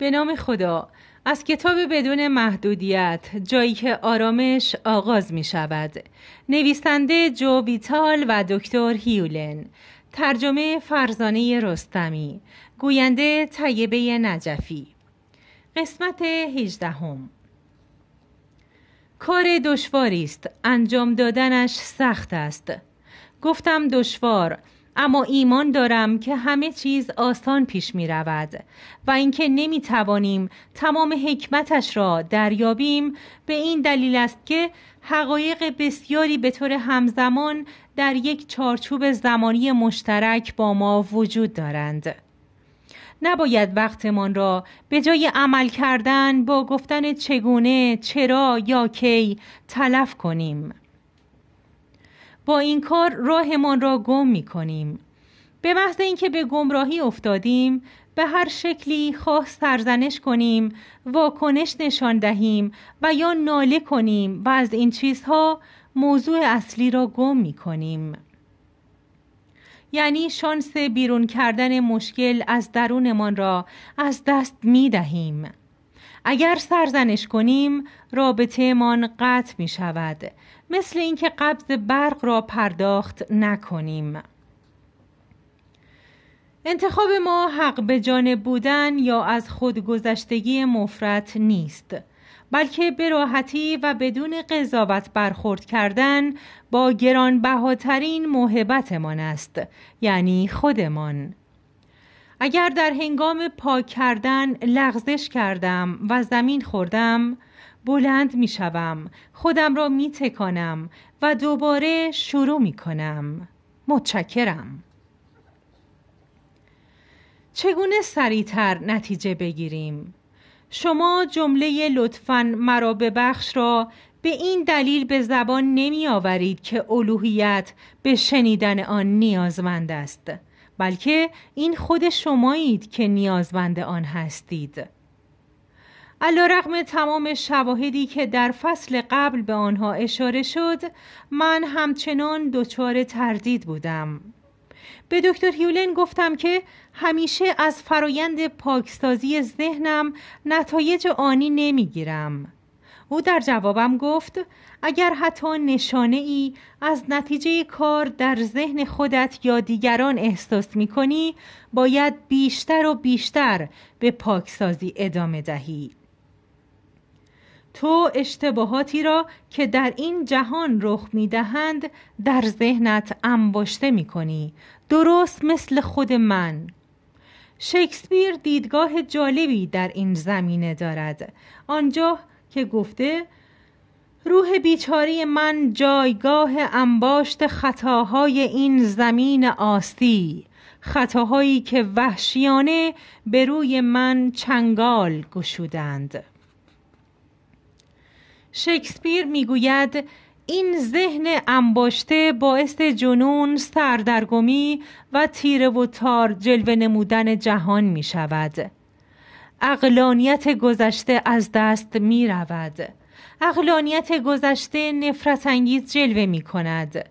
به نام خدا. از کتاب بدون محدودیت جایی که آرامش آغاز می شود. نویسنده جو ویتال و دکتر هیولن. ترجمه فرزانه رستمی. گوینده طیبه نجفی. قسمت هجدهم. کار دشواری است. انجام دادنش سخت است. گفتم دشوار. اما ایمان دارم که همه چیز آسان پیش می رود و اینکه نمی توانیم تمام حکمتش را دریابیم به این دلیل است که حقایق بسیاری به طور همزمان در یک چارچوب زمانی مشترک با ما وجود دارند. نباید وقتمان را به جای عمل کردن با گفتن چگونه، چرا یا کی تلف کنیم. با این کار راهمان را گم می کنیم به محض اینکه به گمراهی افتادیم به هر شکلی خواه سرزنش کنیم واکنش نشان دهیم و یا ناله کنیم و از این چیزها موضوع اصلی را گم می کنیم یعنی شانس بیرون کردن مشکل از درونمان را از دست می دهیم اگر سرزنش کنیم رابطه من قطع می شود. مثل اینکه قبض برق را پرداخت نکنیم. انتخاب ما حق به جانب بودن یا از خودگذشتگی مفرت نیست بلکه به راحتی و بدون قضاوت برخورد کردن با گرانبهاترین موهبتمان است یعنی خودمان. اگر در هنگام پاک کردن لغزش کردم و زمین خوردم بلند می شوم خودم را می تکانم و دوباره شروع می کنم. متشکرم. چگونه سریعتر نتیجه بگیریم؟ شما جمله لطفا مرا ببخش را به این دلیل به زبان نمی آورید که الوهیت به شنیدن آن نیازمند است. بلکه این خود شمایید که نیازمند آن هستید. علا رقم تمام شواهدی که در فصل قبل به آنها اشاره شد من همچنان دچار تردید بودم. به دکتر هیولن گفتم که همیشه از فرایند پاکسازی ذهنم نتایج آنی نمی‌گیرم. او در جوابم گفت اگر حتی نشانه ای از نتیجه کار در ذهن خودت یا دیگران احساس می کنی باید بیشتر و بیشتر به پاکسازی ادامه دهی. تو اشتباهاتی را که در این جهان رخ می دهند در ذهنت انباشته می کنی درست مثل خود من. شکسپیر دیدگاه جالبی در این زمینه دارد. آنجا که گفته روح بیچاری من جایگاه انباشت خطاهای این زمین آستی خطاهایی که وحشیانه به روی من چنگال گشودند شکسپیر می‌گوید این ذهن انباشته باعث جنون، سردرگمی و تیره و تار جلوه نمودن جهان می شود. اقلانیت گذشته از دست می رود. اقلانیت گذشته نفرت انگیز جلوه می کند.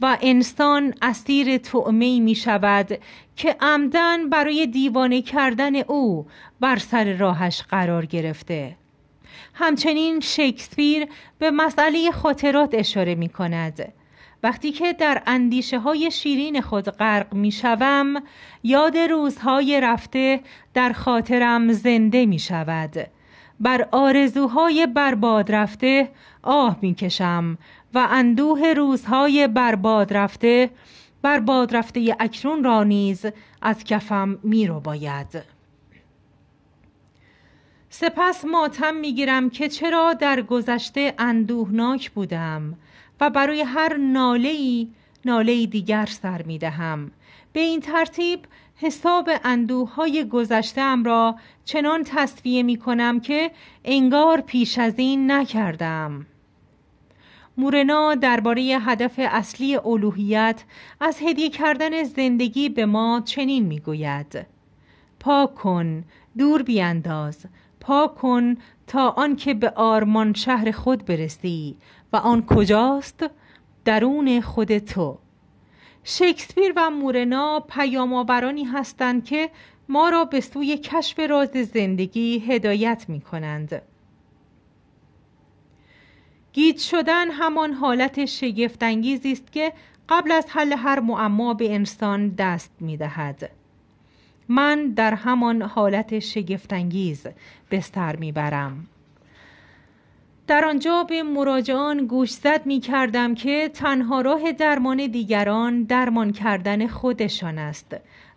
و انسان اسیر تعمی می شود که عمدن برای دیوانه کردن او بر سر راهش قرار گرفته همچنین شکسپیر به مسئله خاطرات اشاره می کند وقتی که در اندیشه های شیرین خود غرق می شوم یاد روزهای رفته در خاطرم زنده می شود بر آرزوهای برباد رفته آه می کشم و اندوه روزهای برباد رفته برباد رفته اکنون را نیز از کفم می رو باید سپس ماتم می‌گیرم که چرا در گذشته اندوهناک بودم. و برای هر ناله ناله دیگر سر می دهم. به این ترتیب حساب اندوه های گذشتم را چنان تصفیه می کنم که انگار پیش از این نکردم. مورنا درباره هدف اصلی الوهیت از هدیه کردن زندگی به ما چنین می گوید. پاک کن، دور بیانداز، پاک کن تا آنکه به آرمان شهر خود برسی و آن کجاست درون خود تو شکسپیر و مورنا پیامآورانی هستند که ما را به سوی کشف راز زندگی هدایت می کنند. گیج شدن همان حالت شگفتانگیزی است که قبل از حل هر معما به انسان دست می دهد. من در همان حالت شگفتانگیز بستر می برم. در آنجا به مراجعان گوشزد می کردم که تنها راه درمان دیگران درمان کردن خودشان است.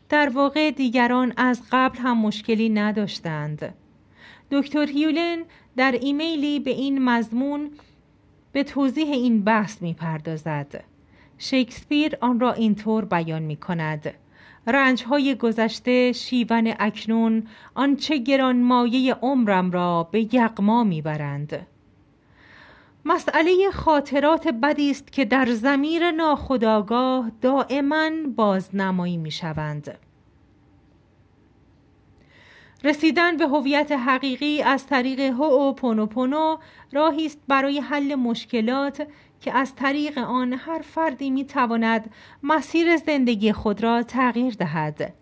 در واقع دیگران از قبل هم مشکلی نداشتند. دکتر هیولن در ایمیلی به این مضمون به توضیح این بحث می پردازد شکسپیر آن را اینطور بیان می کند رنج های گذشته شیون اکنون آنچه گرانمایه عمرم را به یغما می‌برند. مسئله خاطرات بدی است که در زمیر ناخداگاه دائما بازنمایی می شوند. رسیدن به هویت حقیقی از طریق هو پونو راهی است برای حل مشکلات که از طریق آن هر فردی می تواند مسیر زندگی خود را تغییر دهد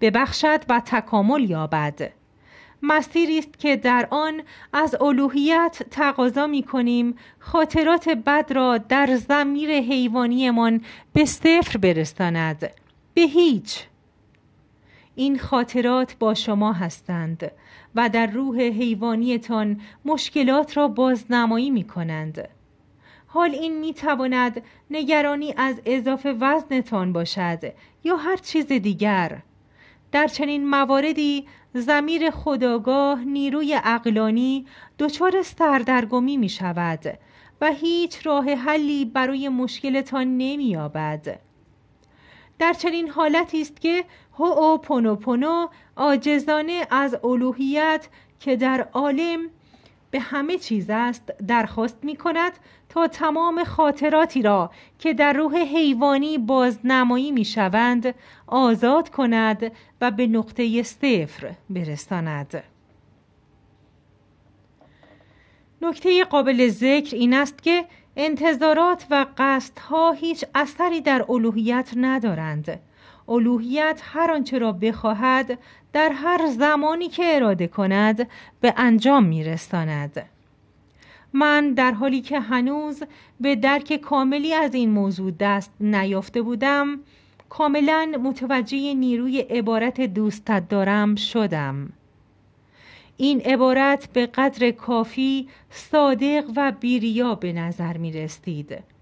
ببخشد و تکامل یابد مسیری است که در آن از الوهیت تقاضا می کنیم خاطرات بد را در زمیر حیوانیمان به صفر برساند. به هیچ. این خاطرات با شما هستند و در روح حیوانیتان مشکلات را بازنمایی می کنند. حال این می تواند نگرانی از اضافه وزنتان باشد یا هر چیز دیگر. در چنین مواردی زمیر خداگاه نیروی اقلانی دچار سردرگمی می شود و هیچ راه حلی برای مشکلتان نمی یابد. در چنین حالتی است که هو او پونو پونو آجزانه از الوهیت که در عالم به همه چیز است درخواست می کند تا تمام خاطراتی را که در روح حیوانی بازنمایی می شوند آزاد کند و به نقطه صفر برساند. نکته قابل ذکر این است که انتظارات و قصدها هیچ اثری در الوهیت ندارند. الوهیت هر آنچه را بخواهد در هر زمانی که اراده کند به انجام میرساند من در حالی که هنوز به درک کاملی از این موضوع دست نیافته بودم کاملا متوجه نیروی عبارت دوستت دارم شدم این عبارت به قدر کافی صادق و بیریا به نظر می رستید.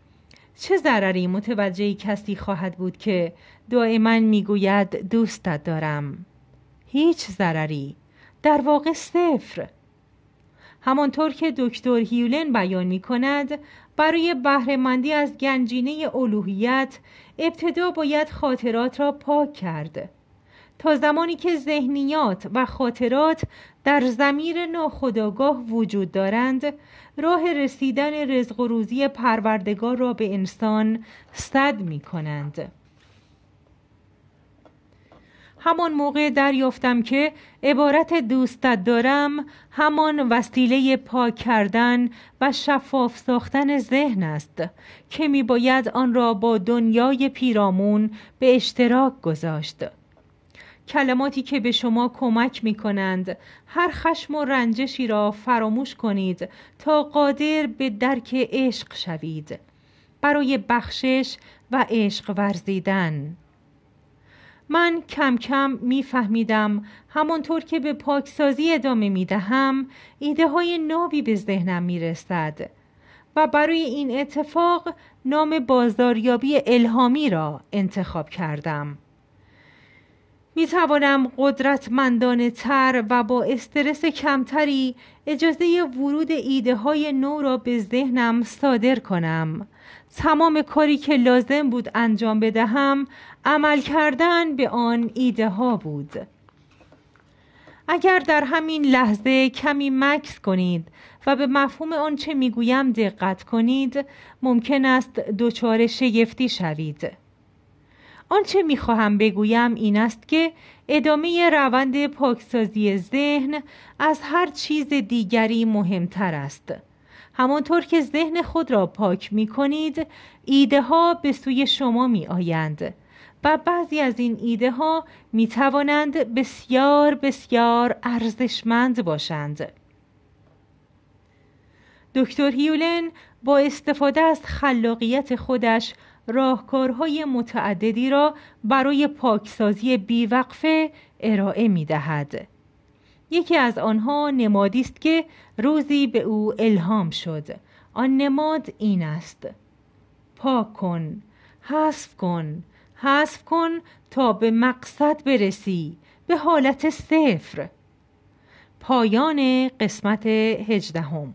چه ضرری متوجه کسی خواهد بود که دائما می‌گوید دوستت دارم؟ هیچ ضرری. در واقع صفر. همانطور که دکتر هیولن بیان می کند برای بهرهمندی از گنجینه الوهیت ابتدا باید خاطرات را پاک کرد. تا زمانی که ذهنیات و خاطرات در زمیر ناخداگاه وجود دارند راه رسیدن رزق و روزی پروردگار را به انسان صد می کنند همان موقع دریافتم که عبارت دوستت دارم همان وسیله پاک کردن و شفاف ساختن ذهن است که می باید آن را با دنیای پیرامون به اشتراک گذاشت. کلماتی که به شما کمک می کنند هر خشم و رنجشی را فراموش کنید تا قادر به درک عشق شوید. برای بخشش و عشق ورزیدن. من کم کم میفهمیدم همانطور که به پاکسازی ادامه می دهم ایده های نابی به ذهنم می رسد و برای این اتفاق نام بازاریابی الهامی را انتخاب کردم. می توانم قدرتمندانه تر و با استرس کمتری اجازه ورود ایده های نو را به ذهنم صادر کنم. تمام کاری که لازم بود انجام بدهم عمل کردن به آن ایده ها بود. اگر در همین لحظه کمی مکس کنید و به مفهوم آنچه می‌گویم دقت کنید ممکن است دچار شگفتی شوید. آنچه می‌خواهم بگویم این است که ادامه روند پاکسازی ذهن از هر چیز دیگری مهمتر است همانطور که ذهن خود را پاک می کنید ایده ها به سوی شما می آیند و بعضی از این ایده ها می توانند بسیار بسیار ارزشمند باشند. دکتر هیولن با استفاده از خلاقیت خودش راهکارهای متعددی را برای پاکسازی بیوقفه ارائه می دهد. یکی از آنها نمادی است که روزی به او الهام شد. آن نماد این است پاک کن حذف کن حذف کن تا به مقصد برسی به حالت صفر. پایان قسمت هجدهم.